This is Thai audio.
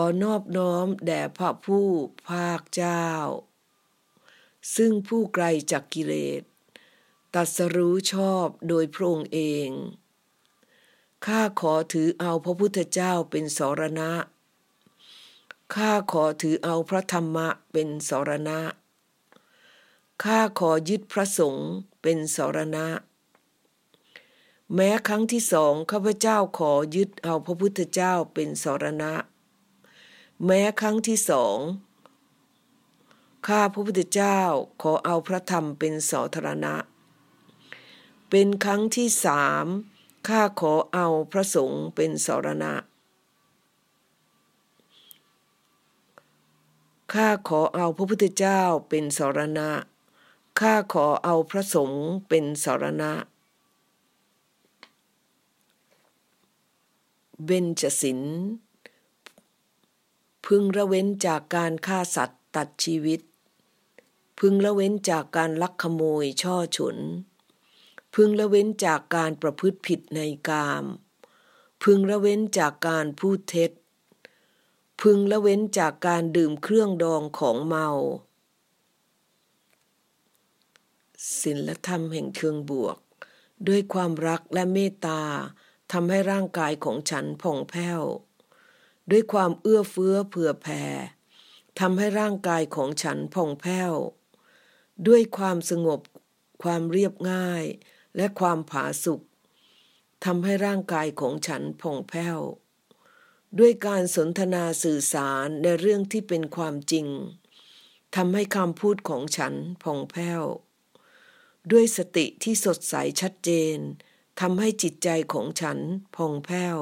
อนอบน้อมแด่พระผู้ภาคเจ้า ซึ่งผู้ไกลจากกิเลสตัดสรู้ชอบโดยพระองค์เอง ข้าขอถือเอาพระพุทธเจ้าเป็นสรณะ ข้าขอถือเอาพระธรรมะเป็นสรณะ ข้าขอยึดพระสงฆ์เป็นสรณะ แม้ครั้งที่สองข้าพเจ้าขอยึดเอาพระพุทธเจ้าเป็นสรณะ แม้ครั้งที่สองข้าพระพุทธเจ้าขอเอาพระธรรมเป็นสาธารณะ เป็นครั้งที่สามข้าขอเอาพระสงฆ์เป็นสรณะ ข้าขอเอาพระพุทธเจ้าเป็นสรณะ ข้าขอเอาพระสงฆ์เป็นสรณะ เบญจศิล พึงระเว้นจากการฆ่าสัตว์ตัดชีวิต พึงละเว้นจากการลักขโมยช่อฉน พึงละเว้นจากการประพฤติผิดในกาม พึงละเว้นจากการพูดเท็จ พึงละเว้นจากการดื่มเครื่องดองของเมาศีลธรรมแห่งเชิงบวก ด้วยความรักและเมตตาทำให้ร่างกายของฉันผ่องแผ้ว ด้วยความเอื้อเฟื้อเผื่อแผ่ทำให้ร่างกายของฉันผ่องแผ้ว ด้วยความสงบ ความเรียบง่าย และความผาสุกทำให้ร่างกายของฉันผ่องแผ้ว ด้วยการสนทนาสื่อสารในเรื่องที่เป็นความจริงทำให้คำพูดของฉันผ่องแผ้ว ด้วยสติที่สดใสชัดเจนทำให้จิตใจของฉันผ่องแผ้ว